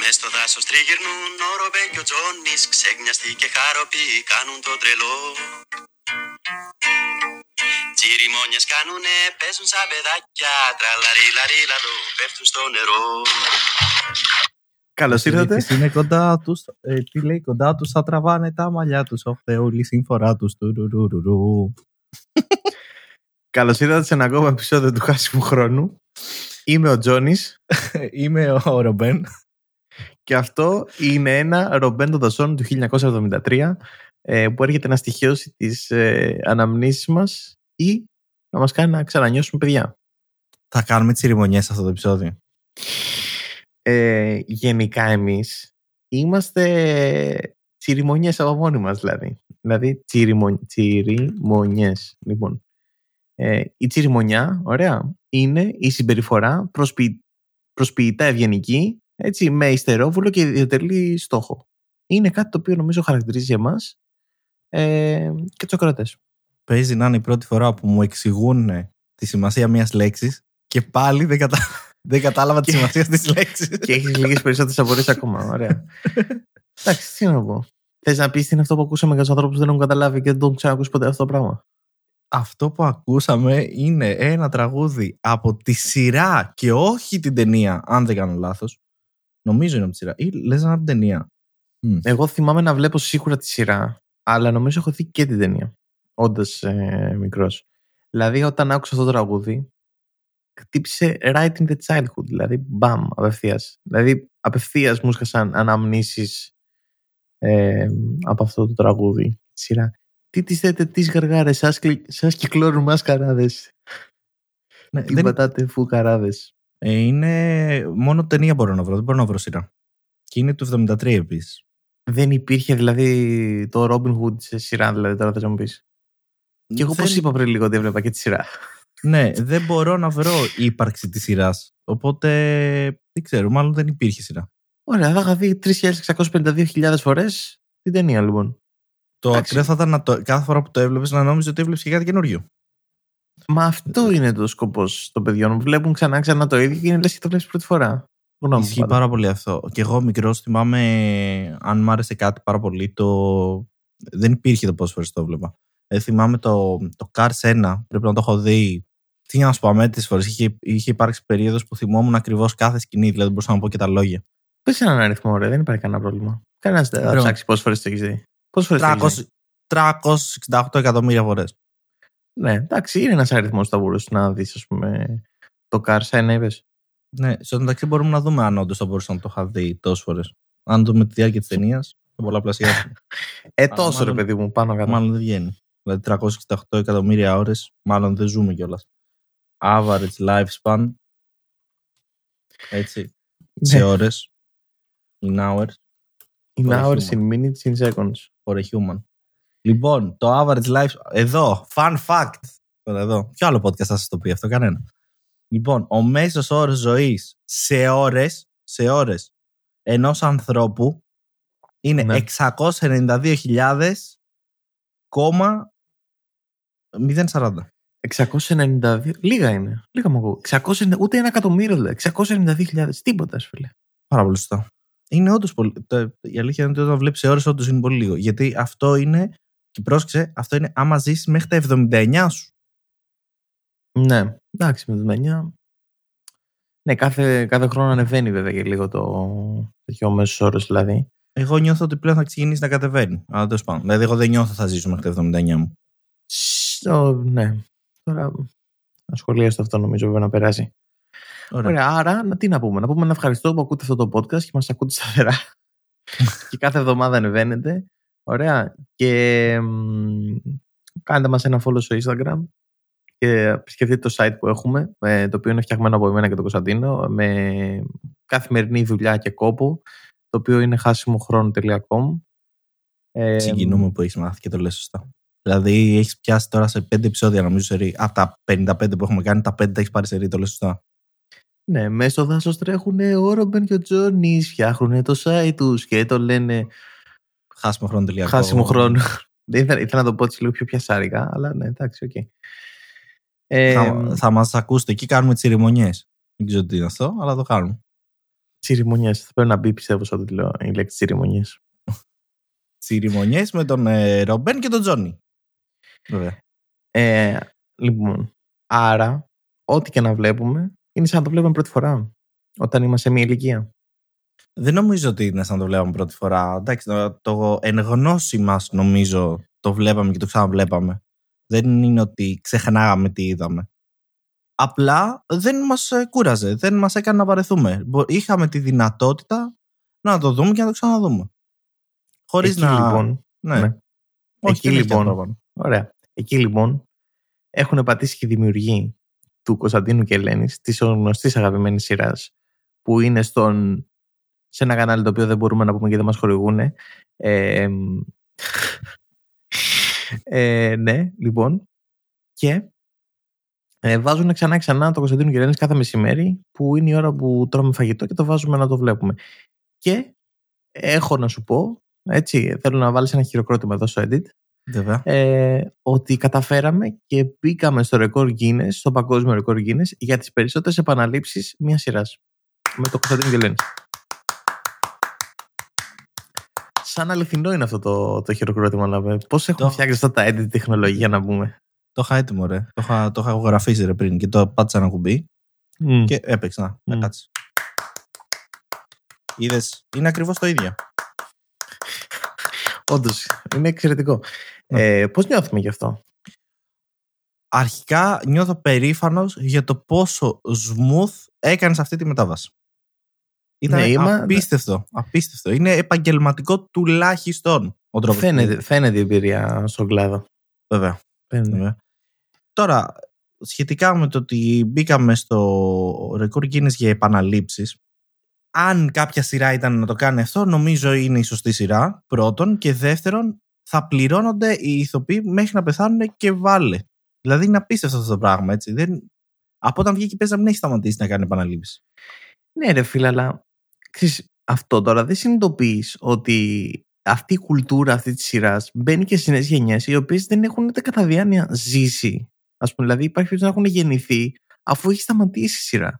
Μες στο δάσος τριγυρνούν ο Ρομπέν και ο Τζόνις. Ξέγνιαστοι και χάροποι κάνουν το τρελό. Τσιριμόνιες κάνουνε, παίζουν σαν παιδάκια. Τραλαρί, λαρί, λαλό, πέφτουν στο νερό. Καλώς ήρθατε. Τι είναι κοντά τους. Ε, τι λέει, κοντά τους θα τραβάνε τα μαλλιά τους. Ο Θεούλη σύμφορά τους. Καλώς ήρθατε σε ένα ακόμα επεισόδιο του Χάσιμου Χρόνου. Είμαι ο Τζόνις Είμαι ο Ρομπέν. και αυτό είναι ένα Ρομπέν των Δασών του 1973 ε, που έρχεται να στοιχειώσει τις ε, αναμνήσεις μας ή να μας κάνει να ξανανιώσουμε παιδιά. Θα κάνουμε τσιριμονιέ σε αυτό το επεισόδιο. Ε, γενικά εμείς είμαστε τσιριμονιές από μόνοι μας δηλαδή. Δηλαδή τσιριμο, τσιριμονιές. Λοιπόν, ε, η τσιριμονιά, ωραία, είναι η συμπεριφορά προσποι, προσποιητά ευγενική, έτσι, με ιστερόβουλο και ιδιωτερή στόχο. Είναι κάτι το οποίο νομίζω χαρακτηρίζει εμάς ε, και τους ακροατές. Παίζει να είναι η πρώτη φορά που μου εξηγούν τη σημασία μιας λέξης και πάλι δεν, κατα... δεν κατάλαβα τη σημασία της λέξης. και έχεις λίγες περισσότερες απορίες ακόμα. Ωραία. Εντάξει, τι να πω. Θες να πεις τι είναι αυτό που ακούσαμε για τους ανθρώπους που δεν έχουν καταλάβει και δεν το έχουν ξανακούσει ποτέ αυτό το πράγμα; Αυτό που ακούσαμε είναι ένα τραγούδι από τη σειρά και όχι την ταινία, αν δεν κάνω λάθος. Νομίζω είναι από τη σειρά. Ή λες να είναι από την ταινία. Μμ. Εγώ θυμάμαι να βλέπω σίγουρα τη σειρά, αλλά νομίζω έχω δει και την ταινία, όντας ε, μικρός. Δηλαδή, όταν άκουσα αυτό το τραγούδι, χτύπησε right in the childhood. Δηλαδή, μπαμ, απευθείας. Δηλαδή, απευθείας μου σκασαν αναμνήσεις ε, από αυτό το τραγούδι. τη Σειρά. Τι τις θέτε τις γαργάρες, σας, κλι- σας κυκλώνουν μασκαράδες. Ναι, Τι δεν, πατάτε φουκαράδες. ε, είναι μόνο ταινία μπορώ να βρω, δεν μπορώ να βρω σειρά. Και είναι του 73 επίσης. Δεν υπήρχε δηλαδή το Robin Hood σε σειρά, δηλαδή τώρα θες να μου πεις. Και εγώ πώς είπα πριν λίγο ότι έβλεπα και τη σειρά. Ναι, δεν μπορώ να βρω ύπαρξη της σειράς. Οπότε δεν ξέρω, μάλλον δεν υπήρχε σειρά. Ωραία, θα είχα δει 3.652.000 φορές την ταινία λοιπόν. Το Εντάξει. ακραίο θα ήταν να το, κάθε φορά που το έβλεπες να νόμιζες ότι έβλεπες και κάτι καινούριο. Μα αυτό είναι το σκοπός των παιδιών. Βλέπουν ξανά ξανά το ίδιο και είναι λες και το βλέπεις πρώτη φορά. Γνώμη μου Ισχύει πάντα. πάρα πολύ αυτό. Και εγώ μικρός θυμάμαι, αν μ' άρεσε κάτι πάρα πολύ, το. Δεν υπήρχε το πόσες φορές το έβλεπα. Ε, θυμάμαι το, το Cars 1, πρέπει να το έχω δει. Τι να σου πω, αμέτρητες φορές. Είχε, είχε υπάρξει περίοδος που θυμόμουν ακριβώς κάθε σκηνή, δηλαδή μπορούσα να πω και τα λόγια. Πες έναν αριθμό, ωραία, δεν υπάρχει κανένα πρόβλημα. Κανένας δεν θα Μπράβο. ψάξει πόσες φορές το έχεις δει. Πόσες φορές το έχεις δει. 300, 368 εκατομμύρια φορές. Ναι, εντάξει, είναι ένας αριθμός που θα μπορούσες να δεις, ας πούμε, το Cars 1, είπες. Ναι, στο μεταξύ μπορούμε να δούμε αν όντως θα μπορούσα να το είχα δει τόσες φορές. Αν δούμε τη διάρκεια της ταινίας, θα πολλαπλασιάσουμε. Ε, Α, τόσο μάλλον- ρε παιδί μου, πάνω κάτω. μάλλον δεν βγαίνει. Δηλαδή 368 εκατομμύρια ώρες, μάλλον δεν ζούμε κιόλας. Average lifespan. Έτσι. Σε Ναι. ώρες. In hours In for a hours, human. in minutes, in seconds. for a human. Λοιπόν, το average life. Εδώ, fun fact. Τώρα εδώ. Ποιο άλλο podcast θα σας το πει αυτό, κανένα. Λοιπόν, ο μέσος όρος ζωής σε ώρες σε ώρες ενός ανθρώπου είναι Ναι. 692.000,040. 692. Λίγα είναι. Λίγα μου ακούω. 690, ούτε ένα εκατομμύριο δηλαδή. 692.000. Τίποτα, σου φίλε. Πάρα πολύ σωστά. Είναι όντως πολύ. το- η αλήθεια είναι ότι όταν βλέπεις σε ώρε, όντως είναι πολύ λίγο. Γιατί αυτό είναι. Και πρόσεξε, αυτό είναι άμα ζήσει μέχρι τα 79 σου. Ναι, εντάξει, με δεδομένα. Ναι, κάθε, κάθε χρόνο ανεβαίνει βέβαια και λίγο το τέτοιο μέσος όρος δηλαδή. Εγώ νιώθω ότι πλέον θα ξεκινήσει να κατεβαίνει. Αλλά τέλος πάντων. Δηλαδή, εγώ δεν νιώθω ότι θα ζήσω μέχρι τα 79 μου. Στο, ναι. Τώρα ασχολίαστο αυτό νομίζω βέβαια να περάσει. Ωραία. Ωραία, άρα να, τι να πούμε. Να πούμε ένα ευχαριστώ που ακούτε αυτό το podcast και μας ακούτε σταθερά. και κάθε εβδομάδα ανεβαίνετε. Ωραία. Και μ, κάντε μας ένα follow στο Instagram και επισκεφτείτε το site που έχουμε, ε, το οποίο είναι φτιαγμένο από εμένα και τον Κωνσταντίνο, με καθημερινή δουλειά και κόπο, το οποίο είναι χάσιμοχρόνο.com. Ε, Συγκινούμαι που έχεις μάθει και το λες σωστά. Δηλαδή, έχεις πιάσει τώρα σε 5 επεισόδια, νομίζω, σερί. Από τα 55 που έχουμε κάνει, τα 5 τα έχεις πάρει σερί, το λες σωστά. Ναι, μέσα στο δάσος τρέχουν ο Ρόμπεν και ο Τζόνι, φτιάχνουν το site τους και το λένε Χάσιμο χρόνο τελεία. χάσιμο χρόνο. Δεν ήθελα, ήθελα να το πω έτσι λίγο πιο πιασάρικα, αλλά ναι, εντάξει, οκ. Ε, Θα, θα μας ακούσετε εκεί, κάνουμε τσιριμόνιες. Δεν ξέρω τι είναι αυτό, αλλά το κάνουμε. Τσιριμονιές. Θα πρέπει να μπει, πιστεύω, στο τίτλο η λέξη τσιριμονιές. Τσιριμονιές με τον ε, Ρομπέν και τον Τζόνι. Βέβαια. Ε, λοιπόν, άρα, ό,τι και να βλέπουμε, είναι σαν να το βλέπουμε πρώτη φορά. Όταν είμαστε σε μια ηλικία. Δεν νομίζω ότι είναι σαν να το βλέπαμε πρώτη φορά. Εντάξει, το, το εν γνώση μας νομίζω το βλέπαμε και το ξαναβλέπαμε. Δεν είναι ότι ξεχνάγαμε τι είδαμε. Απλά δεν μας ε, κούραζε, δεν μας έκανε να βαρεθούμε. Μπο- Είχαμε τη δυνατότητα να το δούμε και να το ξαναδούμε. Χωρίς Εκεί, να... λοιπόν, ναι. ναι. Όχι, Εκεί, δεν έχει λοιπόν, πρόβλημα. Ωραία. Εκεί λοιπόν έχουν πατήσει και οι δημιουργοί του Κωνσταντίνου και Ελένης της γνωστής αγαπημένης σειράς που είναι στον, σε ένα κανάλι το οποίο δεν μπορούμε να πούμε γιατί δεν μας χορηγούν. Ε, ε, ναι, λοιπόν. Και ε, βάζουν ξανά ξανά το Κωνσταντίνο και Ελένης κάθε μεσημέρι που είναι η ώρα που τρώμε φαγητό και το βάζουμε να το βλέπουμε. Και έχω να σου πω, έτσι, θέλω να βάλεις ένα χειροκρότημα εδώ στο edit, Βέβαια. Ε, ότι καταφέραμε και μπήκαμε στο ρεκόρ Guinness, στο παγκόσμιο ρεκόρ Guinness για τις περισσότερες επαναλήψεις μιας σειράς. Με το Κωνσταντίνο Γελένης. Σαν αληθινό είναι αυτό το, το χειροκρότημα, να πούμε. Πώς έχουν Το- φτιάξει αυτά τα edit τεχνολογία να πούμε. Το είχα έτοιμο, ρε. Το είχα, το είχα γραφήσει ρε πριν και το πάτησα ένα κουμπί Μμ. και έπαιξα. Να, Μμ. mm. κάτσε. Είδες, είναι ακριβώς το ίδιο. Όντως, είναι εξαιρετικό. Ναι. Ε, πώς νιώθουμε γι' αυτό; Αρχικά νιώθω περήφανος για το πόσο smooth έκανες αυτή τη μετάβαση. Ήταν Ναι, είμα- απίστευτο, απίστευτο. Είναι επαγγελματικό τουλάχιστον ο τρόπος. που Φαίνεται, φαίνεται η εμπειρία στον κλάδο. Βέβαια. Φαίνεται. βέβαια. Τώρα, σχετικά με το ότι μπήκαμε στο record Guinness για επαναλήψεις, αν κάποια σειρά ήταν να το κάνει αυτό, νομίζω είναι η σωστή σειρά, πρώτον. Και δεύτερον, θα πληρώνονται οι ηθοποιοί μέχρι να πεθάνουν και βάλε. Δηλαδή είναι απίστευτο αυτό το πράγμα, έτσι. Δεν... Από όταν βγήκε πες να μην έχει σταματήσει να κάνει επαναλήψεις. Ναι, ρε φίλε, αλλά ξέρεις, αυτό τώρα δεν συνειδητοποιείς ότι αυτή η κουλτούρα αυτή της σειράς μπαίνει και στι νέες γενιές, οι οποίες δεν έχουν ούτε κατά διάνοια ζήσει. Α πούμε, δηλαδή υπάρχει περίπτωση να έχουν γεννηθεί αφού έχει σταματήσει η σειρά.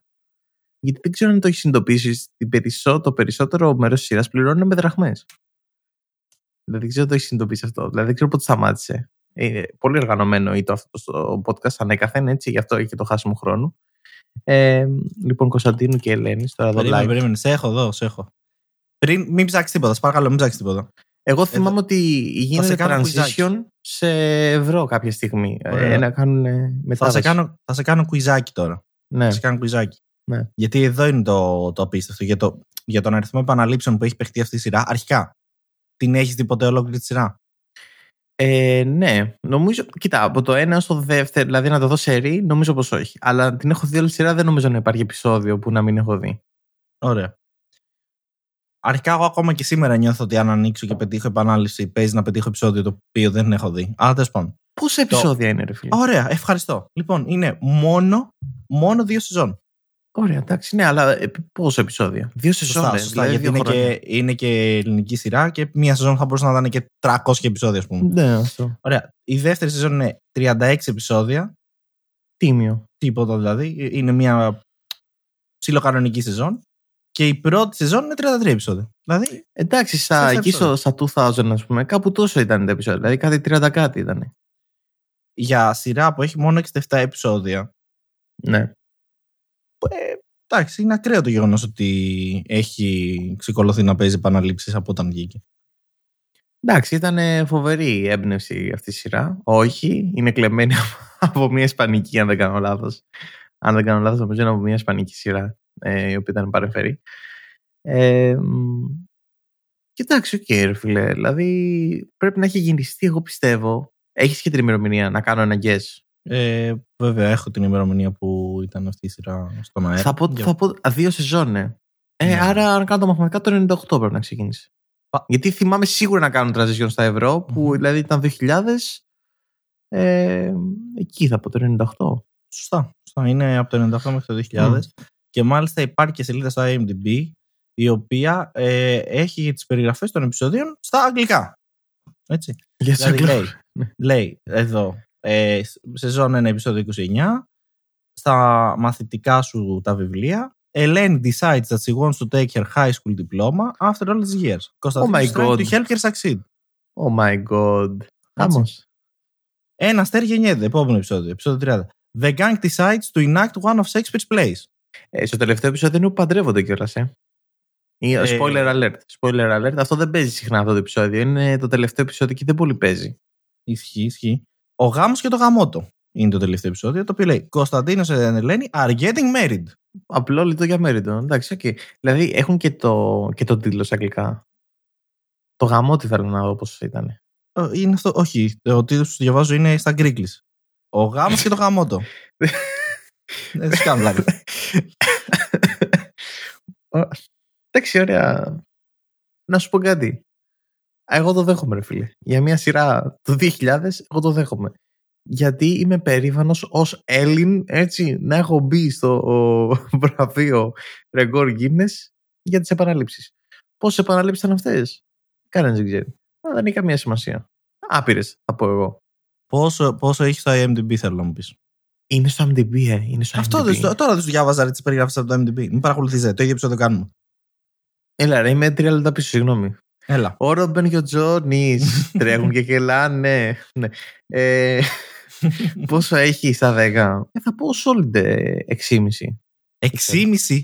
Γιατί δεν ξέρω αν το έχεις συνειδητοποιήσει, την περισσό- το περισσότερο μέρος της σειράς πληρώνουν με δραχμές. Δηλαδή δεν ξέρω αν το έχεις συνειδητοποιήσει αυτό. Δηλαδή δεν ξέρω πότε σταμάτησε. Είναι πολύ οργανωμένο ήταν αυτό στο podcast ανέκαθεν, έτσι, γι' αυτό έχει και το χάσιμο χρόνο. Ε, λοιπόν, Κωνσταντίνου και Ελένης, τώρα εδώ Περίμενε, live. περίμενε. Σε έχω εδώ, σε έχω. Πριν, μην ψάξεις τίποτα. Σε παρακαλώ, μην ψάξεις τίποτα. Εγώ θυμάμαι ότι γίνεται σε κάνω transition σε ευρώ κάποια στιγμή. Ωραία. Ε, να κάνουν ε, Θα μετάβαση. σε, κάνω, θα σε κάνω κουιζάκι τώρα. Ναι. Θα σε κάνω κουιζάκι. Ναι. Γιατί εδώ είναι το, το απίστευτο. Για, το, για τον αριθμό επαναλήψεων που έχει παιχτεί αυτή η σειρά. Αρχικά, την έχεις δει ποτέ ολόκληρη τη σειρά; Ε, ναι, νομίζω. Κοίτα, από το ένα στο δεύτερο, δηλαδή να το δω σε ρί, νομίζω πως όχι. Αλλά την έχω δει όλη τη σειρά, δεν νομίζω να υπάρχει επεισόδιο που να μην έχω δει. Ωραία. Αρχικά, εγώ ακόμα και σήμερα νιώθω ότι αν ανοίξω και πετύχω επανάληψη, παίζει να πετύχω επεισόδιο το οποίο δεν έχω δει. Αλλά τέλος πάντων. Πόσα επεισόδια είναι, ρε φίλε; Ωραία, ευχαριστώ. Λοιπόν, είναι μόνο, μόνο δύο σεζόν. Ωραία, εντάξει, ναι, αλλά ε, πόσα επεισόδια; Δύο σεζόν. Σωστά, ρε, σωστά, δηλαδή γιατί δύο είναι χρόνια. και, είναι και ελληνική σειρά και μία σεζόν θα μπορούσε να ήταν και 300 επεισόδια, ας πούμε. Ναι, αυτό. Ωραία. Η δεύτερη σεζόν είναι 36 επεισόδια. Τίμιο. Τίποτα δηλαδή. Είναι μια ψιλοκανονική σεζόν. Και η πρώτη σεζόν είναι 33 επεισόδια. Δηλαδή. Εντάξει, στα, Στα εκεί στο, επεισόδια. στα 2000, ας πούμε, κάπου τόσο ήταν τα επεισόδια. Δηλαδή κάτι 30 κάτι ήταν. Για σειρά που έχει μόνο 67 επεισόδια. Ναι. Ε, εντάξει, είναι ακραίο το γεγονός ότι έχει ξεκολουθεί να παίζει επαναλήψεις από όταν βγήκε. Εντάξει, ήταν φοβερή η έμπνευση αυτής η σειρά. Όχι, είναι κλεμμένη από μια ισπανική, αν δεν κάνω λάθος. Αν δεν κάνω λάθος, νομίζω είναι από μια ισπανική σειρά, ε, η οποία ήταν παρεμφερή. Ε, μ, κοιτάξτε, οκ, ρε φίλε. Δηλαδή, πρέπει να έχει γεννηθεί, εγώ πιστεύω. Έχεις και την ημερομηνία να κάνω ένα guess; Ε, βέβαια, έχω την ημερομηνία που ήταν αυτή η σειρά στον αέρα. θα, πω, Για- θα πω α, δύο σεζόν, ναι. Ε, Ναι. Άρα, αν κάνω το μαθηματικά, το 98 πρέπει να ξεκίνησε. Πα- Γιατί θυμάμαι σίγουρα να κάνουν transition στα ευρώ, που Μμμ. δηλαδή ήταν 2000. Ε, εκεί θα πω το 98. Σωστά. Σωστά. Είναι από το 98 μέχρι το 2000. Και μάλιστα υπάρχει και σελίδα στο IMDb η οποία ε, έχει τις περιγραφές των επεισοδίων στα αγγλικά. Έτσι. Για Δηλαδή τους λέει, Αγγλούς. Ναι. λέει εδώ, ε, σ- σεζόν 1 επεισόδιο 29, στα μαθητικά σου τα βιβλία, Ελένη decides that she wants to take her high school diploma after all these years. Κωνσταντίνος my trying God. to help her succeed. Oh my god. Γάμος. Ένα αστέρι γεννιέται. Επόμενο επεισόδιο. Επεισόδιο 30. The gang decides to enact one of Shakespeare's plays. Ε, στο τελευταίο επεισόδιο είναι που παντρεύονται κιόλας, ε. Ή- Ε, Spoiler alert. Spoiler alert. Αυτό δεν παίζει συχνά αυτό το επεισόδιο. Είναι το τελευταίο επεισόδιο και δεν πολύ παίζει. Ισχύει, ισχύει. Ο γάμος και το γαμώτο είναι το τελευταίο επεισόδιο. Το οποίο λέει Κωνσταντίνος και Ελένη are getting married. Απλό λιτό για μέριτο. Εντάξει, οκ. Δηλαδή έχουν και το, και το τίτλο στα αγγλικά. Το γαμό τι θέλω να δω πώς ήταν. Ε, Είναι αυτό, όχι. Ο τίτλος που διαβάζω είναι στα γκρίκλι. Ο γάμος και το γαμότο. Δεν σου κάνω πλάκα. Εντάξει, ωραία. Να σου πω κάτι. Εγώ το δέχομαι, ρε φίλε. Για μια σειρά του 2000, εγώ το δέχομαι. Γιατί είμαι περήφανος ως Έλλην, έτσι, να έχω μπει στο βραβείο Ρεγκόρ Guinness για τις επαναλήψεις. Πόσες επαναλήψεις ήταν αυτές; Κανένας δεν ξέρει. Α, δεν έχει καμία σημασία. Άπειρες, θα πω εγώ. Πόσο, πόσο έχει στο IMDb, θέλω να μου πεις; Είναι στο MDB, ε. Είναι στο Αυτό IMDb. δεν σου- τώρα δεν σου διάβαζα ρε, τις περιγράφεις από το MDB. Μην παρακολουθείς, το ίδιο επεισόδιο κάνουμε. Έλα, ρε, είμαι τρία λεπτά πίσω, συγγνώμη. Έλα. Ο Ρόμπεν και ο Τζόνις τρέχουν και γελάνε. Ναι. Ε, πόσο έχει στα 10. Ε, θα πω solid ε, 6,5. 6,5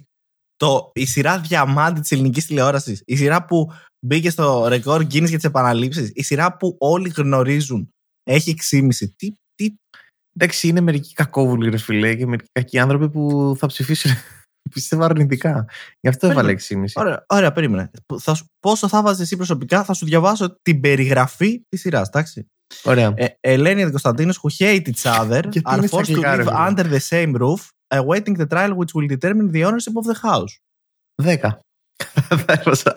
το, η σειρά διαμάντη της ελληνικής τηλεόρασης. Η σειρά που μπήκε στο ρεκόρ Guinness για τις επαναλήψεις. Η σειρά που όλοι γνωρίζουν. Έχει 6,5. Τι, τι, Εντάξει, είναι μερικοί κακόβουλοι, ρε φιλέ, και μερικοί κακοί άνθρωποι που θα ψηφίσουν πιστεύω αρνητικά. Γι' αυτό έβαλε 6,5. Ωραία, ωραία, περίμενε. Θα σου- πόσο θα βάζεις εσύ προσωπικά, θα σου διαβάσω την περιγραφή της σειράς, εντάξει. Ωραία. Ε, Ελένη και Κωνσταντίνος who hate each other Γιατί are είναι στα forced to αγγλικά, ρε live φίλε. under the same roof, awaiting the trial which will determine the ownership of the house. 10. Θα έβαζα.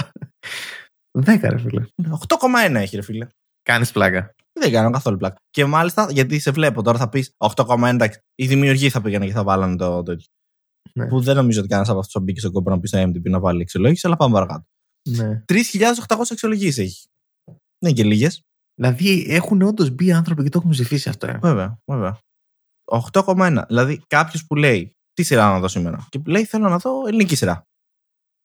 10, ρε φίλε. 8,1 έχει, ρε φίλε. Κάνεις πλάκα. Δεν κάνω καθόλου πλάκα. Και μάλιστα, γιατί σε βλέπω τώρα, θα πεις 8,1. εντάξει, Οι δημιουργοί θα πήγαιναν και θα βάλανε το τέτοιο. Ναι. Που δεν νομίζω ότι κανένας από αυτούς μπήκε στον κόμπο να πει στο MDP να βάλει αξιολόγηση, αλλά πάμε παρακάτω. Ναι. 3.800 αξιολογήσει έχει. Δεν είναι και λίγες. Δηλαδή έχουν όντως μπει άνθρωποι και το έχουν ψηφίσει αυτό. Ε. Βέβαια, βέβαια. 8,1. Δηλαδή κάποιος που λέει τι σειρά να δω σήμερα. Και που λέει θέλω να δω ελληνική σειρά.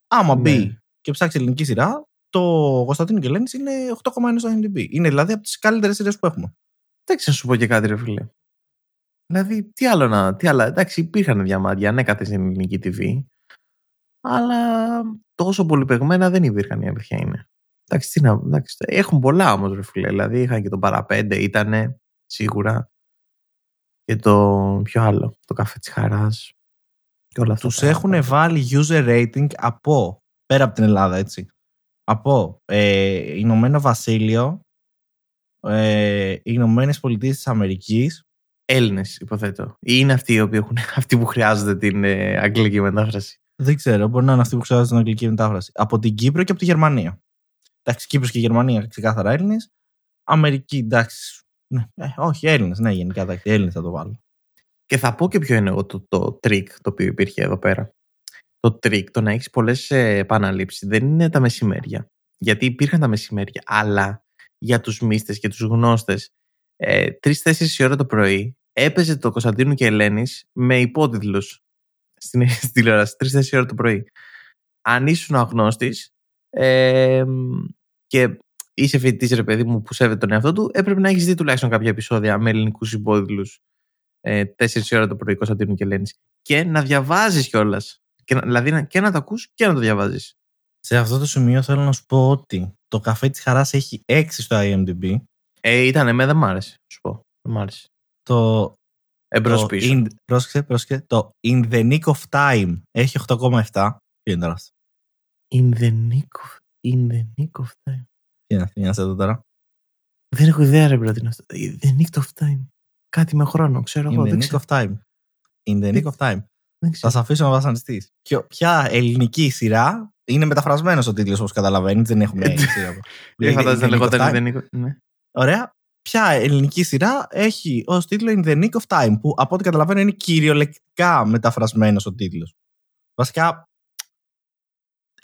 Άμα Ναι. μπει και ψάξει ελληνική σειρά, το Κωνσταντίνο και Ελένη είναι 8,1 στο IMDb. Είναι δηλαδή από τις καλύτερες σειρές που έχουμε. Εντάξει, να σου πω και κάτι, ρε φίλε. Δηλαδή, τι άλλο να. Τι άλλα, εντάξει, υπήρχαν διαμάντια, ναι, κάθε στην ελληνική TV. Αλλά τόσο πολυπεγμένα δεν υπήρχαν, η αλήθεια είναι. Εντάξει, τι να. Εντάξει, έχουν πολλά όμως, ρε φίλε. Δηλαδή, είχαν και τον παραπέντε, ήταν σίγουρα. Και το. Ποιο άλλο, το καφέ της χαράς. Και όλα αυτά. Τους τα- έχουν βάλει user rating από πέρα από την Ελλάδα, έτσι. Από ε, Ηνωμένο Βασίλειο, ε, Ηνωμένες Πολιτείες της Αμερικής. Έλληνες, υποθέτω. Ή είναι αυτοί οι οποίοι έχουν, αυτοί που χρειάζονται την ε, αγγλική μετάφραση. Δεν ξέρω, μπορεί να είναι αυτοί που χρειάζονται την αγγλική μετάφραση. Από την Κύπρο και από τη Γερμανία. Εντάξει, Κύπρος και Γερμανία ξεκάθαρα Έλληνες. Αμερική, εντάξει. Ναι, ε, όχι, Έλληνες, ναι, γενικά εντάξει, Έλληνες θα το βάλω. Και θα πω και ποιο είναι εγώ το, το trick το οποίο υπήρχε εδώ πέρα. Το trick, το να έχεις πολλές επαναλήψεις, δεν είναι τα μεσημέρια. Γιατί υπήρχαν τα μεσημέρια, αλλά για τους μίστε και τους γνώστες, ε, τρει-τέσσερι η ώρα το πρωί έπαιζε το Κωνσταντίνου και Ελένης με υπότιτλους στην, στην τηλεόραση. Τρει-τέσσερι ώρα το πρωί. Αν ήσουν αγνώστης ε, και είσαι φοιτητής, ρε παιδί μου, που σέβεται τον εαυτό του, έπρεπε να έχεις δει τουλάχιστον κάποια επεισόδια με ελληνικούς υπότιτλου ε, 4 ώρα το πρωί Κωνσταντίνου και Ελένη. Και να διαβάζεις κιόλας. Δηλαδή να- και να το ακούς και να το διαβάζεις. Σε αυτό το σημείο θέλω να σου πω ότι το καφέ της χαράς έχει 6 στο IMDb. Ε, ήταν με, δεν μ' άρεσε. Σου πω. Δεν μ' άρεσε. Το, Εμπρό το πίσω. in, πρόσεξε, πρόσεξε, το In the Nick of Time έχει 8,7. Ποιο είναι τώρα αυτό; In the nick of, in the nick of time. Τι είναι αυτή, αυτό τώρα; Δεν έχω ιδέα, ρε bro, τι είναι αυτό. In the nick of time. Κάτι με χρόνο, ξέρω εγώ. In the Δεν Nick ξέρω. of Time. In the Nick of Time. Δεν Θα ξέρω. σε αφήσω να βασανιστείς. Ποια ελληνική σειρά είναι μεταφρασμένος ο τίτλος όπως καταλαβαίνεις, δεν έχουμε Ε, σειρά. Δεν Λέγεται φαντάζεσαι να In the Nick of λεγόταν Time. in the nick of ναι. Ωραία. Ποια ελληνική σειρά έχει ως τίτλο In the Nick of Time, που από ό,τι καταλαβαίνω είναι κυριολεκτικά μεταφρασμένος ο τίτλος. Βασικά,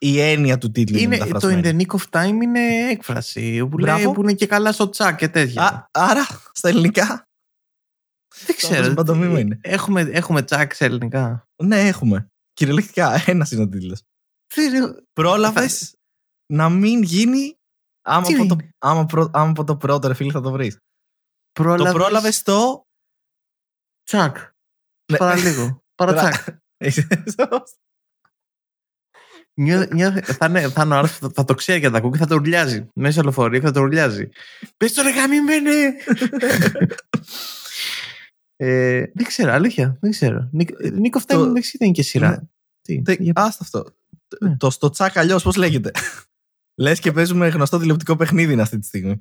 η έννοια του τίτλου είναι, Είναι, το in μεταφρασμένη. the nick of time είναι έκφραση που, λέει, Μπράβο. που είναι και καλά στο τσάκ και τέτοια. Α, άρα, στα ελληνικά. δεν ξέρω. παντομήμα τι- είναι. Έχουμε, έχουμε τσάκ σε ελληνικά. Ναι, έχουμε. Κυριολεκτικά, ένας είναι ο τίτλος. Δεν- Πρόλαβες να μην γίνει. Άμα Τι από, το, είναι; άμα, προ- άμα από το πρώτο, ρε φίλε, θα το βρεις. Το Πρόλαβες- πρόλαβες στο. Τσακ. Ναι. Παραλίγο. Παρατσακ. Νιώ- νιώθει- θα, είναι, θα, είναι ο άλλος που θα, θα το ξέρει και θα τα ακούει και θα το ουρλιάζει. Μέσα στο λεωφορείο και θα το ουρλιάζει. Πες το ρε γαμημένε! ε, δεν ξέρω, αλήθεια. Δεν ξέρω. Νίκο φτάνει Το- μεταξύ δεν είναι και σειρά. Ναι. Τι, Τε- για- Άστα αυτό. Ναι. Το στο τσακ αλλιώς πώς λέγεται; Λες και παίζουμε γνωστό τηλεοπτικό παιχνίδι είναι αυτή τη στιγμή.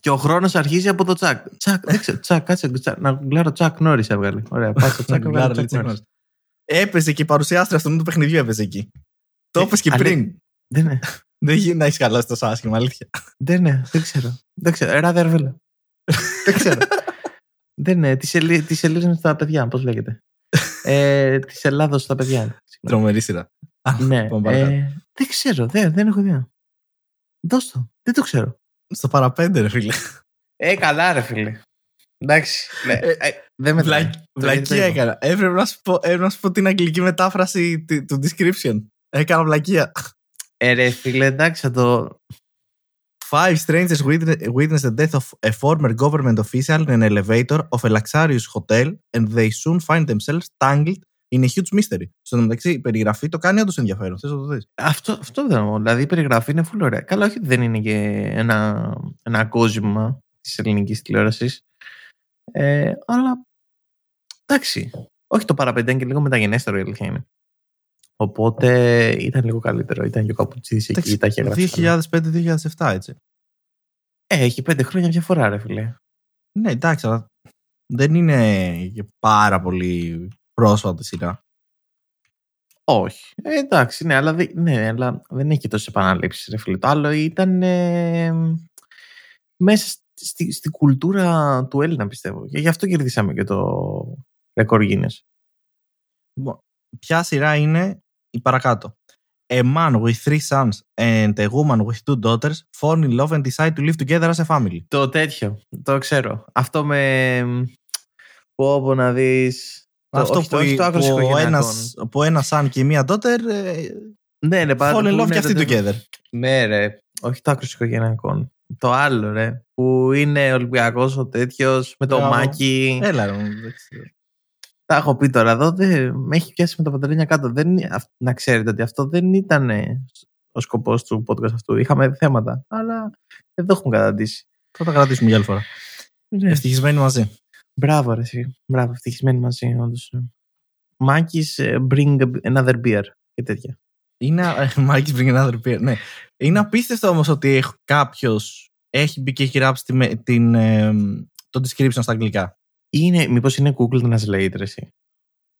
Και ο χρόνος αρχίζει από το τσακ. Τσακ, δεν ξέρω. Τσακ, κάτσε. Τσακ, να γκουγκλάρω τσακ νόρι έβγαλε. Ωραία, πάω στο τσακ. Γκουγκλάρω, έβγαλε λέει, τσακ Chuck Norris. Έπαιζε και η παρουσιάστρια αυτού του παιχνιδιού έπαιζε εκεί. Το Ε, είπες και αλλά- πριν. Δεν είναι. Δεν γίνεται να έχεις καλά τόσο άσχημα, αλήθεια. Δεν είναι. Δεν ξέρω. Δεν ξέρω. Ε, ράδε αρβέλα. Δεν ξέρω. Δεν είναι. Της σελί- της σελίδα στα παιδιά, πώς λέγεται. ε, Της Ελλάδος στα παιδιά. είναι. Τρομερή σειρά. Α, ναι. πάμε παρακάτω. Ε, δεν ξέρω. Δεν, δεν έχω ιδέα. Δώσ' το. Δεν το ξέρω. Στο παραπέντε, ρε φίλε. Ε, καλά, ρε φίλε. Εντάξει. Ναι, Ε, ε, δεν με Βλα- Βλακεία έκανα. Έπρεπε να, σου πω, έπρεπε να σου πω την αγγλική μετάφραση τη- του description. Έκανα βλακεία. Ε, ρε φίλε, εντάξει, θα το. Five strangers witness, witness the death of a former government official in an elevator of a luxurious hotel and they soon find themselves tangled in a huge mystery. Στο μεταξύ, η περιγραφή το κάνει όντως ενδιαφέρον. Θες να το δεις. Αυτό, αυτό δεν είναι. Δηλαδή η περιγραφή είναι full ωραία. Καλά, όχι ότι δεν είναι και ένα, ένα κόσμημα της ελληνικής τηλεόρασης. Ε, αλλά εντάξει. Όχι το παραπέντε είναι και λίγο μεταγενέστερο η αλήθεια είναι. Οπότε ήταν λίγο καλύτερο. Ήταν και ο Καπουτσίδης εκεί, τα είχε γράψει. καλά. 2005-2007, έτσι. Ε, έχει πέντε χρόνια διαφορά, ρε φιλέ. Ναι, εντάξει, αλλά δεν είναι και πάρα πολύ πρόσφατη σειρά. Όχι. Ε, εντάξει, ναι, αλλά, δεν- ναι, αλλά δεν έχει και τόσες επαναλήψεις, ρε φίλε. Το άλλο ήταν ε, μέσα στη, στη κουλτούρα του Έλληνα, πιστεύω. Και γι' αυτό κερδίσαμε και το ρεκόρ Guinness. Λοιπόν, ποια σειρά είναι η παρακάτω. A man with three sons and a woman with two daughters fall in love and decide to live together as a family. Το τέτοιο, το ξέρω. Αυτό με. Πω, πω να δεις. Αυτό που, η- που, ο ένας, που ένα son και μία daughter ε, Ναι, ναι, fall in love και αυτοί together. Ναι, ρε. Όχι το άκρο οικογενειακών. Το άλλο, ρε. Που είναι Ολυμπιακός ο τέτοιος με το Μπράβο. μάκι. Έλα, ρε, δεν ξέρω. Τα έχω πει τώρα εδώ. Δεν, με έχει πιάσει με τα παντελόνια κάτω. Δεν, είναι- αυ- να ξέρετε ότι αυτό δεν ήταν ε, ο σκοπός του podcast αυτού. Είχαμε θέματα. Αλλά δεν το έχουμε καταντήσει. Θα τα κρατήσουμε για άλλη φορά. Ναι. Ευτυχισμένοι μαζί. Μπράβο, ρε. εσύ. Μπράβο, ευτυχισμένοι μαζί, όντως. Μάκης, bring another beer και τέτοια. Είναι. ε, Μάκης bring another beer. Ναι. Είναι απίστευτο όμως ότι κάποιος έχει μπει και έχει γράψει τη με- την, ε, το description στα αγγλικά. Είναι, μήπως είναι Google Translate, ρε, εσύ.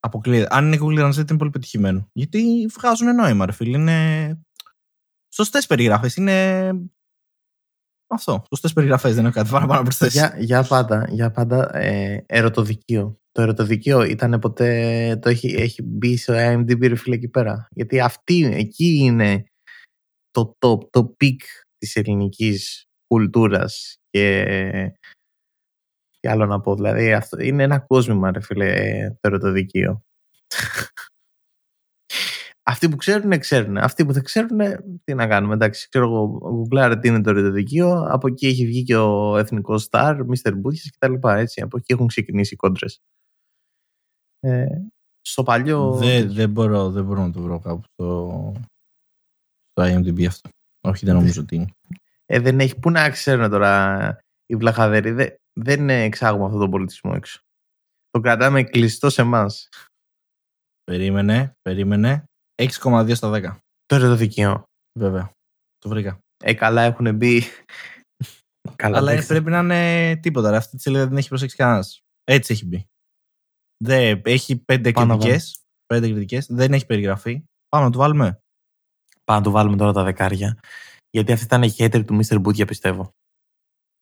Αποκλείεται. Αν είναι Google Translate είναι πολύ πετυχημένο. Γιατί βγάζουν νόημα, ρε φίλε. Είναι σωστές περιγραφές. Είναι. Αυτό. Σωστές περιγραφές. Δεν έχω κάτι παραπάνω να προσθέσει. Για, για πάντα, για πάντα ε, ερωτοδικείο. Το ερωτοδικείο ήταν ποτέ, το έχει, έχει μπει στο IMDb ρε φίλε εκεί πέρα. Γιατί αυτή, εκεί είναι το top, το peak της ελληνικής κουλτούρας και τι άλλο να πω, δηλαδή αυτό είναι ένα κόσμημα ρε φίλε το ερωτοδικείο. Αυτοί που ξέρουν, ξέρουν. Αυτοί που δεν ξέρουν, τι να κάνουμε. Εντάξει, ξέρω εγώ, γκουγκλάρε τι είναι το ερωτοδικείο. Από εκεί έχει βγει και ο εθνικός στάρ, Mr. Μπούτια κτλ. Έτσι, από εκεί έχουν ξεκινήσει οι κόντρες. Ε, στο παλιό. Δεν, δεν, μπορώ, δεν μπορώ να το βρω κάπου στο, στο IMDb αυτό. Όχι, δεν νομίζω ότι είναι. Ε, δεν έχει. Πού να ξέρουν τώρα οι βλαχαδεροί. Δεν, δεν εξάγουμε αυτόν τον πολιτισμό έξω. Το κρατάμε κλειστό σε εμάς. Περίμενε, περίμενε. 6,2 στα 10. Το ερωτοδικείο. Βέβαια. Το βρήκα. Ε, καλά έχουν μπει. καλά, Αλλά εντάξει. πρέπει να είναι τίποτα. ρε. Αυτή τη σελίδα δεν έχει προσέξει κανένας. Έτσι έχει μπει. Δεν, έχει πέντε Πάνω κριτικές. Πέντε κριτικές. Δεν έχει περιγραφεί. Πάμε να το βάλουμε. Πάμε να του βάλουμε τώρα τα δεκάρια. Γιατί αυτή ήταν η hater του Mr. Μπούτια, πιστεύω.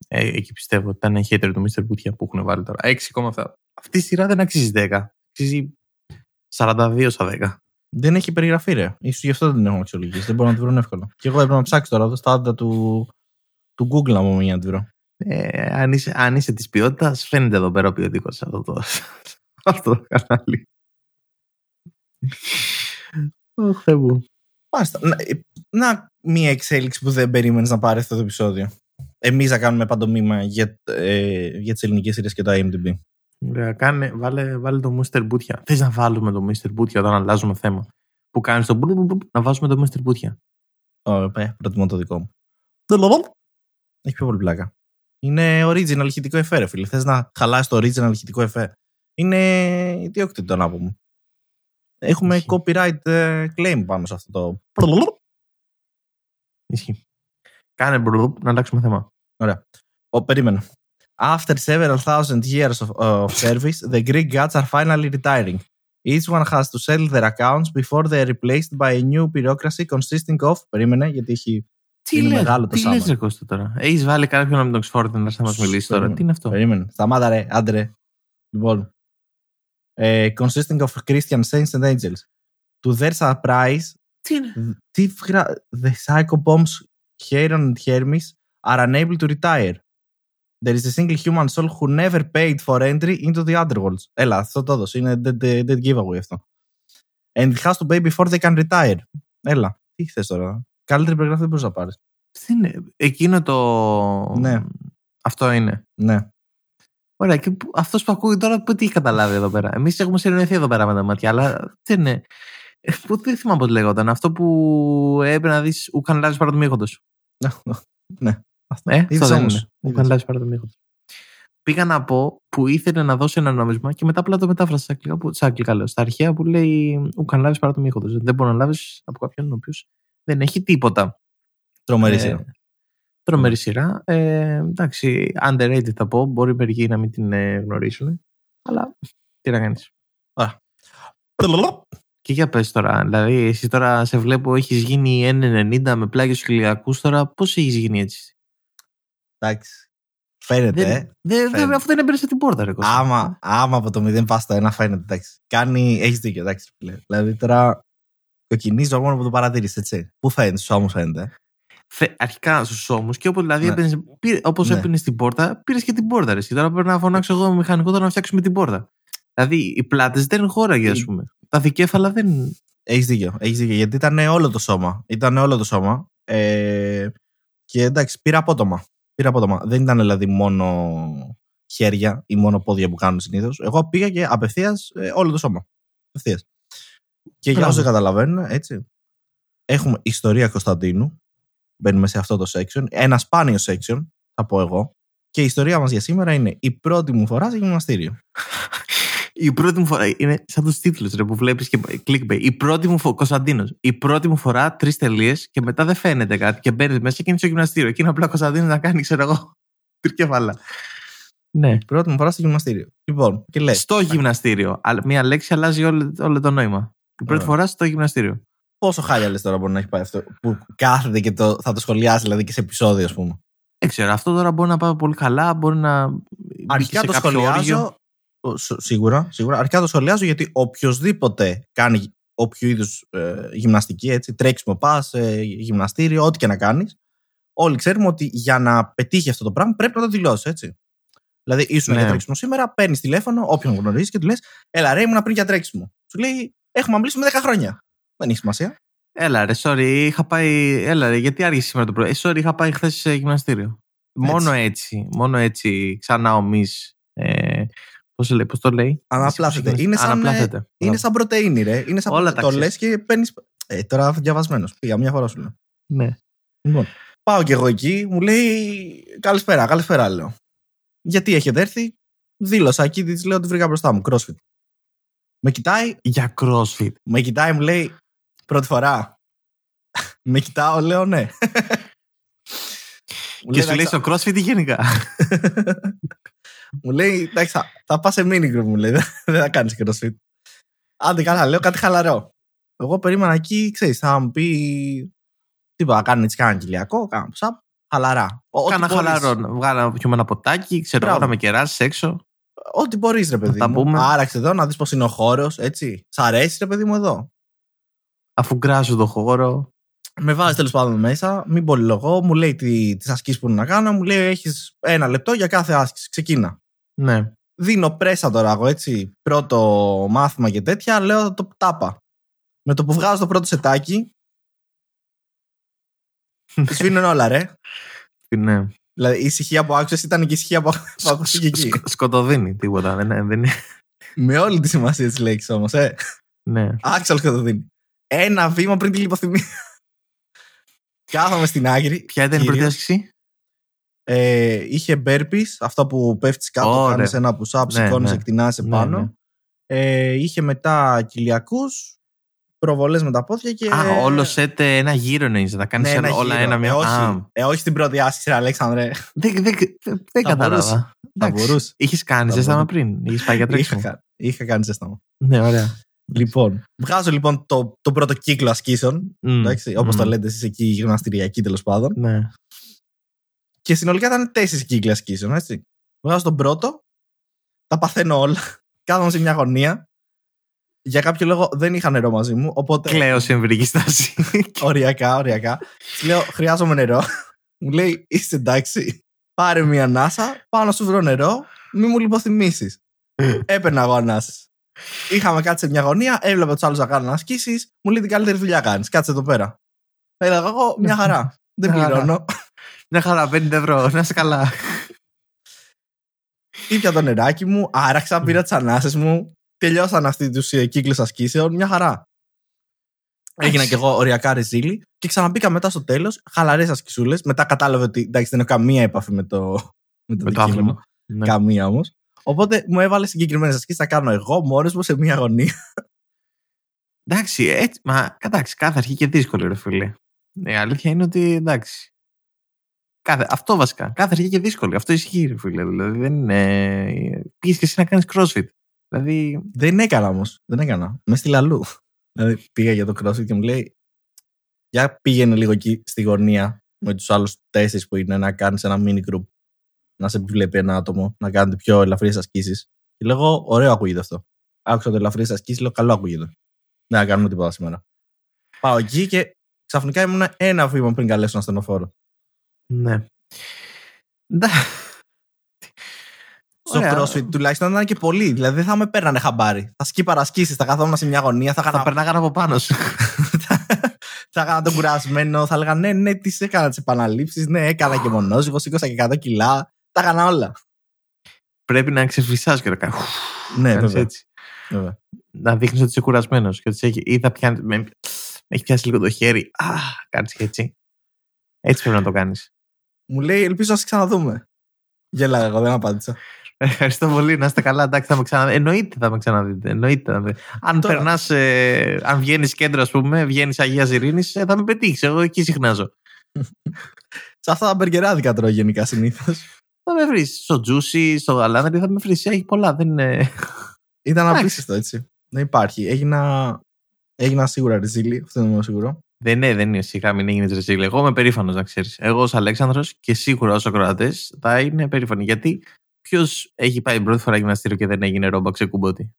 Ε, εκεί πιστεύω ότι ήταν η hater του Mr. Μπούτια που έχουν βάλει τώρα. 6,7. Αυτή η σειρά δεν αξίζει 10. Αξίζει 42 στα 10. Δεν έχει περιγραφεί, ρε. Ίσως γι' αυτό δεν την έχουν αξιολογήσει. Δεν μπορώ να τη βρουν εύκολα. Και εγώ έπρεπε να ψάξω τώρα εδώ στα άντα του, του Google να μου για να τη βρω. Ε, αν είσαι, αν είσαι της ποιότητας, φαίνεται εδώ πέρα ο ποιοτικός αυτό το, αυτό το κανάλι. Ωχ, Θεέ μου. Μάλιστα. Να, ε, να μία εξέλιξη που δεν περίμενες να πάρεις αυτό το επεισόδιο. Εμείς να κάνουμε παντομήμα για, ε, για τις ελληνικές σειρές και το IMDb. Ωραία, κάνε, βάλε, βάλε το Mr. Bootια. Θες να βάλουμε το Mr. Bootya όταν αλλάζουμε θέμα; Που κάνεις το μπλου, μπλου, μπλου, να βάζουμε το Mr. Bootya. Ωραία, προτιμώ το δικό μου. Έχει πιο πολύ πλάκα. Είναι original ηχητικό εφέ, ρε φίλε. Θες να χαλάσει το original ηχητικό εφέ; Είναι ιδιόκτητο να πούμε. Έχουμε Ισχύει. copyright ε, claim πάνω σε αυτό το. Ισχύει. Κάνε μπλου, να αλλάξουμε θέμα. Ωραία. Ο, περίμενε. After several thousand years of, of service, the Greek gods are finally retiring. Each one has to settle their accounts before they are replaced by a new bureaucracy consisting of. Περίμενε, γιατί έχει. Τι Είναι λες, μεγάλο το τι σάμα. λες, ρε Κώστα, τώρα. Έχεις βάλει κάποιον από τον Oxford να έρθει να μας μιλήσει τώρα. Περίμενε. Τι είναι αυτό. Περίμενε. Σταμάτα, ρε, άντρε. Λοιπόν. Ε, consisting of Christian saints and angels. To their surprise, Τι είναι. τι γρα... The psychobombs Hieron and Hermes are unable to retire. There is a single human soul who never paid for entry into the underworlds. Έλα, αυτό το έδωσε. Είναι dead, dead giveaway αυτό. And it has to pay before they can retire. Έλα, τι θες τώρα. Καλύτερη περιγραφή δεν μπορείς να πάρεις. Τι είναι. Εκείνο το... Ναι. Αυτό είναι. Ναι. Ωραία, και που- αυτός που ακούει τώρα που τι έχει καταλάβει εδώ πέρα; Εμείς έχουμε συνεννοηθεί εδώ πέρα με τα μάτια, αλλά δεν είναι. Ε, Που δεν θυμάμαι πώς λέγονταν. Αυτό που έπρεπε να δεις ουκαν λάβεις παρά το μύχοντος. ναι. Αυτό. Ε, Είδες αυτό δεν όμως. είναι. Είδες. Ουκαν λάβεις παρά το μύχοντος. Πήγα να πω που ήθελε να δώσει ένα νόμισμα και μετά απλά το μετάφρασα στα αγγλικά, που, στα αγγλικά λέω, στα αρχαία που λέει ουκαν λάβεις παρά το μύχοντος. Δεν μπορεί να λάβεις από κάποιον ο οποίος δεν έχει τίποτα. Τρομερή Ε, σειρά. Τρομερή σειρά. Ε, εντάξει, underrated θα πω. Μπορεί μερικοί να μην την ε, γνωρίσουν. Αλλά τι να κάνεις. Και για πες τώρα, δηλαδή εσύ τώρα σε βλέπω έχεις γίνει 1,90 με πλάγιους χιλιακούς τώρα, πώς έχεις γίνει έτσι; Εντάξει. Φαίνεται, Δεν, ε. δεν, δεν, φαίνεται. αφού δεν έμπαιρες την πόρτα ρε Κώστα. Άμα, άμα από το 0 πας στο 1 φαίνεται, εντάξει. Κάνει, έχεις δίκιο, εντάξει. φίλε. Δηλαδή τώρα κοκκινίζω μόνο που το παρατήρησες, έτσι. Πού φαίνεται, στους ώμους φαίνεται. ε. Θε, αρχικά στους ώμους και όπως δηλαδή Ναι. έπαιρνες, πήρε, όπως Ναι. έπαιρνες την πόρτα, πήρες και την πόρτα ρε. εσύ. Τώρα πρέπει να φωνάξω εγώ με μηχανικό τώρα να φτιάξουμε την πόρτα. Δηλαδή οι πλάτες δεν χώραγε ας Ε, πούμε. Τα δικέφαλα δεν... Έχεις δίκιο, έχεις δίκιο. Γιατί ήταν όλο το σώμα. Ήταν όλο το σώμα. Ε, και εντάξει, πήρα απότομα. Πήρα απότομα. Δεν ήταν δηλαδή μόνο χέρια ή μόνο πόδια που κάνουν συνήθως. Εγώ πήγα και απευθείας όλο το σώμα. Απευθείας. Και για Μπράβο. όσοι δεν καταλαβαίνουν, έτσι. Έχουμε ιστορία Κωνσταντίνου. Μπαίνουμε σε αυτό το section. Ένα σπάνιο section, θα πω εγώ. Και η ιστορία μας για σήμερα είναι η πρώτη μου φορά σε γυμναστήριο. Η πρώτη μου φορά είναι σαν τους τίτλους ρε, που βλέπεις και clickbait. Η πρώτη μου φορά. Κωνσταντίνος. Η πρώτη μου φορά τρεις τελείες και μετά δεν φαίνεται κάτι. Και μπαίνεις μέσα και είναι στο γυμναστήριο. Και είναι απλά ο Κωνσταντίνος να κάνει, ξέρω εγώ, τρικεφάλα. Ναι. Πρώτη μου φορά στο γυμναστήριο. Λοιπόν, και λέει. Στο γυμναστήριο. Α- Μία λέξη αλλάζει όλο, όλο το νόημα. Η πρώτη Ωραία. φορά στο γυμναστήριο. Πόσο χάλια λες τώρα μπορεί να έχει πάει αυτό που κάθεται και το, θα το σχολιάσει δηλαδή και σε επεισόδιο, ας πούμε. Δεν ξέρω. Αυτό τώρα μπορεί να πάει πολύ καλά. Μπορεί να. μπει Αρχικά σε το κάποιο όργιο. Σχολιάζω. ο, σ- Σίγουρα, σίγουρα. Αρχικά το σχολιάζω γιατί οποιοδήποτε κάνει όποιο είδους γυμναστική, έτσι, τρέξιμο πας, ε, γυμναστήριο, ό,τι και να κάνεις, όλοι ξέρουμε ότι για να πετύχει αυτό το πράγμα πρέπει να το δηλώσεις, έτσι. Δηλαδή, ήσουν Ναι. για τρέξιμο σήμερα, παίρνεις τηλέφωνο, όποιον γνωρίζεις και του λες: Έλα, ρε, ήμουν πριν για τρέξιμο. Σου λέει: Έχουμε αμπλήσει με 10 χρόνια. Δεν έχει σημασία. Έλα ρε, sorry, είχα πάει. Έλα ρε, γιατί άργησε σήμερα το πρωί. Ε, sorry, είχα πάει χθες σε γυμναστήριο. Μόνο έτσι, μόνο έτσι, ξανά ομί. Ε, Πώς λέει, πώς το λέει; Αναπλάθεται. Είναι σαν, ε, Αναπλάθεται. Είναι Μπράβο. σαν πρωτενη, ρε. Είναι σαν Όλα προτε- τα Το λες και παίρνει. Ε, τώρα διαβασμένος. Πήγα μια φορά σου λέω. Ναι. Λοιπόν, πάω κι εγώ εκεί, μου λέει Καλησπέρα, καλησπέρα, λέω. Γιατί έχετε έρθει, δήλωσα εκεί, της λέω ότι βρήκα μπροστά μου, CrossFit. Με κοιτάει, Για CrossFit. με κοιτάει, μου λέει Πρώτη φορά. με κοιτάω, λέω ναι. Μου Και λέει, σου λέει «Εντάξει, στο CrossFit ή γενικά; μου λέει, εντάξει, θα, θα πας σε mini group, μου λέει. Δεν δεν θα κάνεις CrossFit. Άντε καλά, λέω κάτι χαλαρό. Εγώ περίμενα εκεί, ξέρεις, θα μου πει. Τι είπα, κάνει έτσι, κάνα κοιλιακό, κάνα push-up, χαλαρά. Ο- ό,τι Κάνα μπορείς. χαλαρό. να Βγάλα να πιούμε ένα ποτάκι, ξέρω εγώ, Μπράβο. να με κεράσει έξω. Ό,τι μπορείς, ρε παιδί. τα μου. πούμε. Άραξε εδώ να δεις πώς είναι ο χώρος, έτσι. Σ' αρέσει, ρε παιδί μου, εδώ. Αφού γκράζω το χώρο. Με βάζεις τέλος πάντων μέσα, μην πολυλογώ, μου λέει τι τις ασκήσεις που είναι να κάνω, μου λέει έχεις ένα λεπτό για κάθε άσκηση. Ξεκίνα. Ναι. Δίνω πρέσα τώρα εγώ, έτσι. Πρώτο μάθημα και τέτοια, λέω το τάπα. Με το που βγάζω το πρώτο σετάκι. Σβήνουν όλα, ρε. Ναι. Δηλαδή η ησυχία που άκουσες ήταν και η ησυχία που που άκουσες και εκεί. Σκ- Σκοτωδίνει τίποτα. Δεν, είναι- δεν είναι. Με όλη τη σημασία της λέξης όμως, ε. Ναι. Άξαλ και το δίνει. Ένα βήμα πριν τη λιποθυμία. Κάθομαι στην άκρη. Ποια ήταν η κυρίως. πρώτη άσκηση; Ε, είχε burpees, αυτό που πέφτεις κάτω, Ωραία. κάνεις ένα push-up, Ναι, σηκώνεις, ναι. εκτινάσαι Ναι, πάνω. ναι. Ε, είχε μετά κοιλιακούς, προβολές με τα πόδια και... Α, όλος σετ ε, ένα γύρο εννοείς. Θα κάνεις Ναι, ένα όλα γύρο. ένα μια. Ε, όχι, Α, ε, όχι στην πρώτη άσκηση, ρε Αλέξανδρε. Δεν, δεν, δεν, δεν Θα κατάλαβα. μπορούσε. Θα μπορούσε. Είχες κάνει Θα ζέσταμα μπορούσε. πριν. Είχες πάει για Είχα, τρέξιμο. κα- είχα κάνει ζέσταμα. Ναι, ωραία. Λοιπόν, βγάζω λοιπόν το, το πρώτο κύκλο ασκήσεων. Μμ, Εντάξει, όπως μμ. το λέτε εσείς εκεί γυμναστηριακοί τέλος πάντων. Ναι. Και συνολικά ήταν τέσσερις κύκλοι ασκήσεων, έτσι. Βγάζω τον πρώτο, τα παθαίνω όλα. Κάθομαι σε μια γωνία. Για κάποιο λόγο δεν είχα νερό μαζί μου, οπότε. Κλαίω σε εμβρική στάση. Οριακά, οριακά. Της λέω, χρειάζομαι νερό. μου λέει, είσαι εντάξει. Πάρε μια ανάσα, πάω να σου βρω νερό, μη μου λιποθυμήσεις. Έπαιρνα εγώ ανάσες. Είχαμε κάτσει σε μια γωνία, έβλεπα τους άλλους να κάνουν ασκήσεις, μου λέει την καλύτερη δουλειά κάνεις. Κάτσε εδώ πέρα. Έλεγα εγώ, μια χαρά. Δεν Μια χαρά. πληρώνω. Μια χαρά, 50 ευρώ. Να είσαι καλά. Ήπια το νεράκι μου, άραξα, πήρα τις ανάσες μου. Τελειώσαν αυτοί τους κύκλους ασκήσεων. Μια χαρά. Έγινα κι εγώ οριακά ρεζίλη και ξαναμπήκα μετά στο τέλος, χαλαρές ασκησούλες. Μετά κατάλαβε ότι εντάξει, δεν έχω καμία επαφή με το, με το, Με το αντικείμενο. άθλημα. Ναι. Καμία όμως. Οπότε μου έβαλε συγκεκριμένες ασκήσεις. Θα κάνω εγώ μόνο μου σε μία γωνία. Εντάξει, έτσι, μα εντάξει, κάθε αρχή και δύσκολη, ρε φίλε. Η αλήθεια είναι ότι εντάξει. Κάθε, αυτό βασικά. Κάθε αρχή και δύσκολη. Αυτό ισχύει, ρε φίλε. Δηλαδή δεν είναι. Πήγε και εσύ να κάνεις crossfit. Δηλαδή. Δεν έκανα όμως. Δεν έκανα. Με στη αλλού. Δηλαδή πήγα για το CrossFit και μου λέει, Για πήγαινε λίγο εκεί στη γωνία με τους άλλους τέσσερις που είναι να κάνεις ένα mini group. Να σε επιβλέπει ένα άτομο, να κάνετε πιο ελαφριέ ασκήσεις. Και λέω, Ωραίο ακούγεται αυτό. Άκουσα το ελαφριέ ασκήσεις, λέω, Καλό ακούγεται. Δεν θα κάνουμε τίποτα σήμερα. Πάω εκεί και ξαφνικά ήμουν ένα βήμα πριν καλέσω ένα στενοφόρο. Ναι. Ντα- Στο Ωραία. CrossFit τουλάχιστον ήταν και πολύ. Δηλαδή δεν θα με παίρνανε χαμπάρι. Θα σκύπαρα ασκήσει, θα καθόμουν σε μια γωνία, θα Θα έκανα περνάγανε από πάνω σου. θα έκανα τον κουρασμένο, θα έλεγα ναι, ναι, τι έκανα τις επαναλήψεις, ναι, έκανα και μονόζυγο, σήκωσα και 100 κιλά. Τα έκανα όλα. Πρέπει να ξεφυσάς και να κάνεις. Ναι, κάνεις βέβαια. έτσι. βέβαια. Να δείχνεις ότι είσαι κουρασμένος. Και ότι σε έχει, ή θα πιάνει. Με, με έχει πιάσει λίγο το χέρι. Α, κάνεις και έτσι. Έτσι πρέπει να το κάνεις. Μου λέει, ελπίζω να σε ξαναδούμε. Γέλαγα εγώ, δεν απάντησα. Ευχαριστώ πολύ. Να είστε καλά. Εντάξει, θα με ξαναδείτε. Εννοείται θα με ξαναδείτε. Εννοείται. θα με- Αν Τώρα- περνάς, ε, αν βγαίνεις κέντρο, ας πούμε, βγαίνεις Αγίας Ειρήνης, ε, θα με πετύχεις. Εγώ εκεί συχνάζω. Σε αυτά τα μπεργκεράδικα τρώω γενικά συνήθως. Θα με βρεις. Στο Τζούσι, στο Γαλάνδρι θα με βρεις. Έχει πολλά. Δεν είναι. Ήταν Εντάξει. απίστευτο έτσι. Δεν υπάρχει. Έγινα, έγινα σίγουρα ριζίλη, αυτό είναι σίγουρο. Δεν είναι, δεν είναι. Σιγά μην έγινες ρεσίλ. Εγώ είμαι περήφανος, να ξέρεις. Εγώ ως Αλέξανδρος και σίγουρα ως ακροατέ θα είναι περήφανοι. Γιατί ποιος έχει πάει πρώτη φορά γυμναστήριο και δεν έγινε ρόμπα ξεκούμποτη.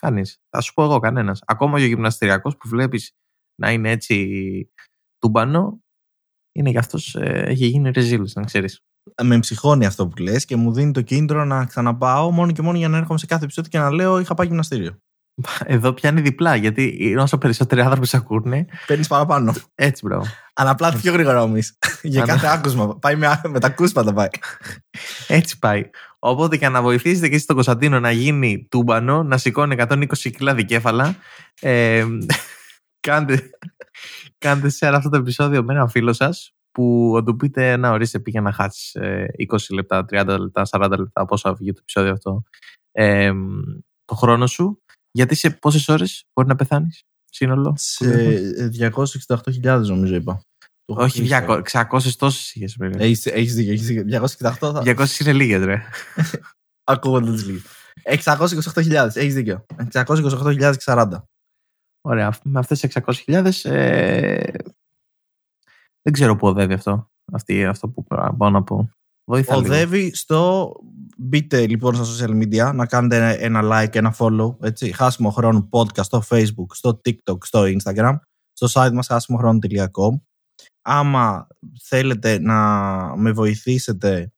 Κανείς. Θα σου πω εγώ, κανένας. Ακόμα και ο γυμναστηριακός που βλέπεις να είναι έτσι τούμπανο, είναι κι αυτός έχει γίνει ρεζίλ, να ξέρεις. Με ψυχώνει αυτό που λες και μου δίνει το κίνητρο να ξαναπάω μόνο και μόνο για να έρχομαι σε κάθε επεισόδιο και να λέω είχα πάει γυμναστήριο. Εδώ πιάνει διπλά, γιατί όσο περισσότεροι άνθρωποι σε ακούνε, Παίρνεις παραπάνω. έτσι μπράβο. Αλλά απλά πιο γρήγορα όμως. για Α, ναι. κάθε άκουσμα. Πάει με, με τα κούσματα πάει. Έτσι πάει. Οπότε και να βοηθήσετε και εσείς τον Κωνσταντίνο να γίνει τούμπανο, να σηκώνει 120 κιλά δικέφαλα, ε, κάντε, κάντε share αυτό το επεισόδιο με έναν φίλο σας που θα του πείτε να ορίστε πήγε να χάσει 20 λεπτά, 30 λεπτά, 40 λεπτά, πόσο βγει το επεισόδιο αυτό, ε, το χρόνο σου, γιατί σε πόσες ώρες μπορεί να πεθάνεις σύνολο. Σε 268.000 νομίζω είπα. Το έχω Όχι, κλείσει. 200, 600 τόσες είχες πριν. Έχεις, έχεις δίκιο. Έχεις δίκιο. 268 θα... 200 είναι λίγες ρε. Ακούγονται τις λίγες. 628.000. Έχεις δίκιο. 628.040. Ωραία. Με αυτές τις 600.000 ε, δεν ξέρω που οδεύει αυτό. Αυτή, αυτό που πάω να πω. Βοήθα λίγο. Οδεύει στο. Μπείτε λοιπόν στα social media να κάνετε ένα like, ένα follow. Έτσι. Χάσιμο χρόνο podcast στο facebook, στο tiktok, στο instagram. Στο site μας χάσιμοχρόνο.com Άμα θέλετε να με βοηθήσετε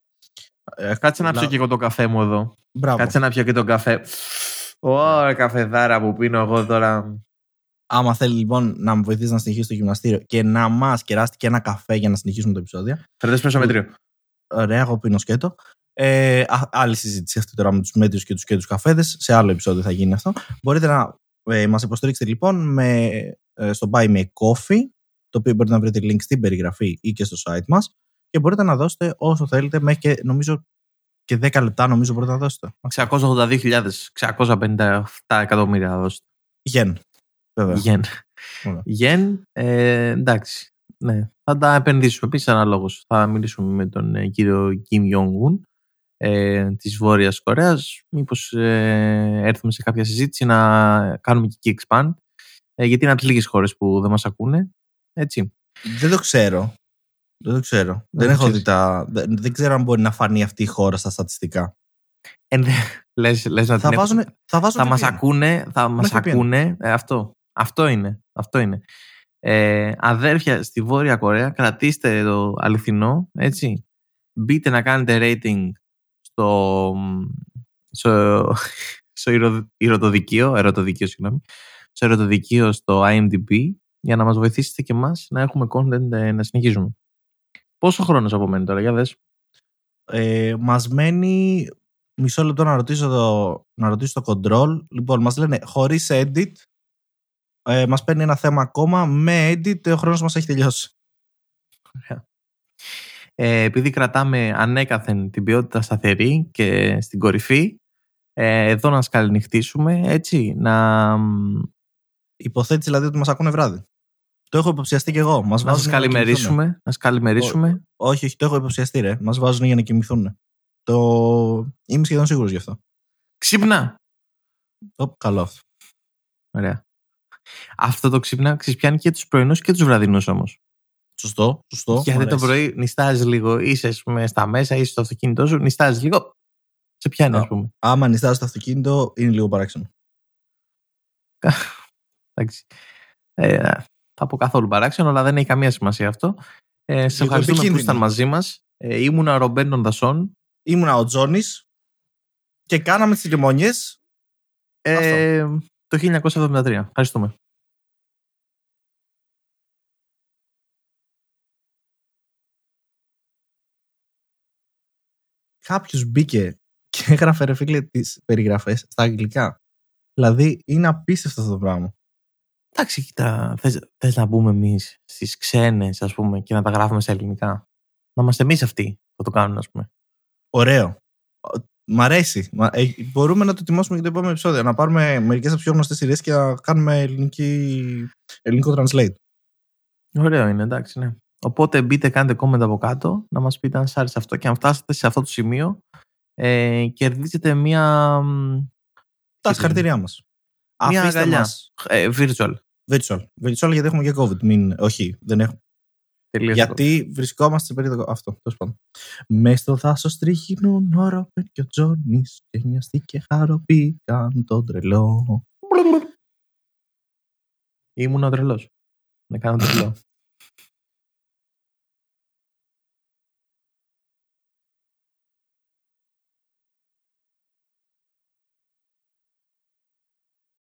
ε, Κάτσε να λα- πιω και εγώ το καφέ μου εδώ. Μπράβο. Κάτσε να πιω και τον καφέ. Ωραία, καφεδάρα που πίνω εγώ τώρα. Άμα θέλει λοιπόν να με βοηθήσει να συνεχίσει το γυμναστήριο και να μας κεράσει και ένα καφέ για να συνεχίσουμε το επεισόδιο. Φέρτε πίσω μετρίο. Ωραία, εγώ πίνω σκέτο. Ε, α- άλλη συζήτηση αυτή τώρα με τους μέτριου και τους και τους καφέδες. Σε άλλο επεισόδιο θα γίνει αυτό. Μπορείτε να ε, μας υποστηρίξετε λοιπόν με, ε, στο Buy Me a Coffee, το οποίο μπορείτε να βρείτε link στην περιγραφή ή και στο site μας. Και μπορείτε να δώσετε όσο θέλετε, μέχρι και νομίζω και 10 λεπτά νομίζω μπορείτε να δώσετε. 682.000, 657 εκατομμύρια θα δώσετε. Γεν. Βέβαια. Γεν. Ωραία. Γεν, ε, εντάξει. Ναι, θα τα επενδύσουμε. Επίσης, αναλόγως. Θα μιλήσουμε με τον ε, κύριο Kim Jong-un ε, της Βόρειας Κορέας. Μήπως ε, έρθουμε σε κάποια συζήτηση να κάνουμε και εκεί expand. Ε, γιατί είναι από τις λίγες χώρες που δεν μας ακούνε. Έτσι. Δεν το ξέρω. Δεν το ξέρω. δεν το έχω ξέρεις. δει τα. Δεν, δεν ξέρω αν μπορεί να φανεί αυτή η χώρα στα στατιστικά. Ε, ναι. λες, λες να Θα την βάζουν. έχουν- Θα, βάζουν θα μας VPN. ακούνε, θα μας VPN. ακούνε. Ε, αυτό. Αυτό είναι. Αυτό είναι. Ε, αδέρφια στη Βόρεια Κορέα, κρατήστε το αληθινό, έτσι. Μπείτε να κάνετε rating στο, στο, στο ηρω- ηρωτοδικείο, ερωτοδικείο, συγγνώμη, στο ερωτοδικείο στο IMDb για να μας βοηθήσετε και εμάς να έχουμε content ε, να συνεχίζουμε. Πόσο χρόνος απομένει τώρα, για δες. Ε, μας μένει μισό λεπτό να ρωτήσω το, να ρωτήσω το control. Λοιπόν, μας λένε χωρίς edit. Ε, μας παίρνει ένα θέμα ακόμα. Με edit ο χρόνος μας έχει τελειώσει. Ε, επειδή κρατάμε ανέκαθεν την ποιότητα σταθερή και στην κορυφή, ε, εδώ να σκαλινυχτήσουμε, έτσι, να, Υποθέτεις δηλαδή ότι μας ακούνε βράδυ. Το έχω υποψιαστεί και εγώ. Μας να σας βάζουν για κοιμηθούνε. καλημερίσουμε. Να σας καλημερίσουμε. Όχι, όχι, το έχω υποψιαστεί, ρε. Μας βάζουν για να κοιμηθούν. Το... Είμαι σχεδόν σίγουρος γι' αυτό. Ξύπνα! Ωπ, καλό αυτό. Ωραία. Αυτό το ξύπνα ξυπιάνει και τους πρωινούς και τους βραδινούς όμως. Σωστό, σωστό. μου Γιατί το αρέσει. πρωί νιστάζεις λίγο, είσαι ας πούμε, στα μέσα, είσαι στο αυτοκίνητό σου, νιστάζεις λίγο, σε πιάνει Α. ας πούμε. Άμα νιστάζει το αυτοκίνητο, είναι λίγο παράξενο. Εντάξει. Ε, θα πω καθόλου παράξενο, αλλά δεν έχει καμία σημασία αυτό. Ε, σας Λίγο ευχαριστούμε που επικίνδυνο. ήσταν μαζί μας. Ε, ήμουνα ο Ρομπέν των Δασών. Ήμουνα ο Τζόνη και κάναμε τις λιμονιέ. Ε, το 1973. Ευχαριστούμε. Κάποιος μπήκε και έγραφε ρε φίλε τις περιγραφές στα αγγλικά. Δηλαδή είναι απίστευτο αυτό το πράγμα. Εντάξει, κοίτα, θες, θες να μπούμε εμείς στις ξένες, ας πούμε, και να τα γράφουμε σε ελληνικά. Να είμαστε εμείς αυτοί που το κάνουν, ας πούμε. Ωραίο. Μ' αρέσει. Μα- ε, μπορούμε να το ετοιμάσουμε για το επόμενο επεισόδιο. Να πάρουμε μερικές από τις πιο γνωστές σειρές και να κάνουμε ελληνική, ελληνικό translate. Ωραίο είναι, εντάξει, ναι. Οπότε μπείτε, κάντε comment από κάτω, να μας πείτε αν σας άρεσε αυτό και αν φτάσετε σε αυτό το σημείο, ε, κερδίζετε μία, μ, Τα Τι συγχαρητήριά μας. Μια Αφήστε αγκαλιά. μας. ε, virtual. Virtual. Virtual γιατί έχουμε και COVID. Μην... Όχι, δεν έχουμε. Τελείως Γιατί βρισκόμαστε σε περίοδο. Αυτό, τέλος πάντων. Με στο δάσος τριγυρνούν ο Ρόπερ και ο Τζόνις. Και νοιαστεί και χαροπήκαν τον τρελό. Ήμουν ο τρελός. Να κάνω τρελό.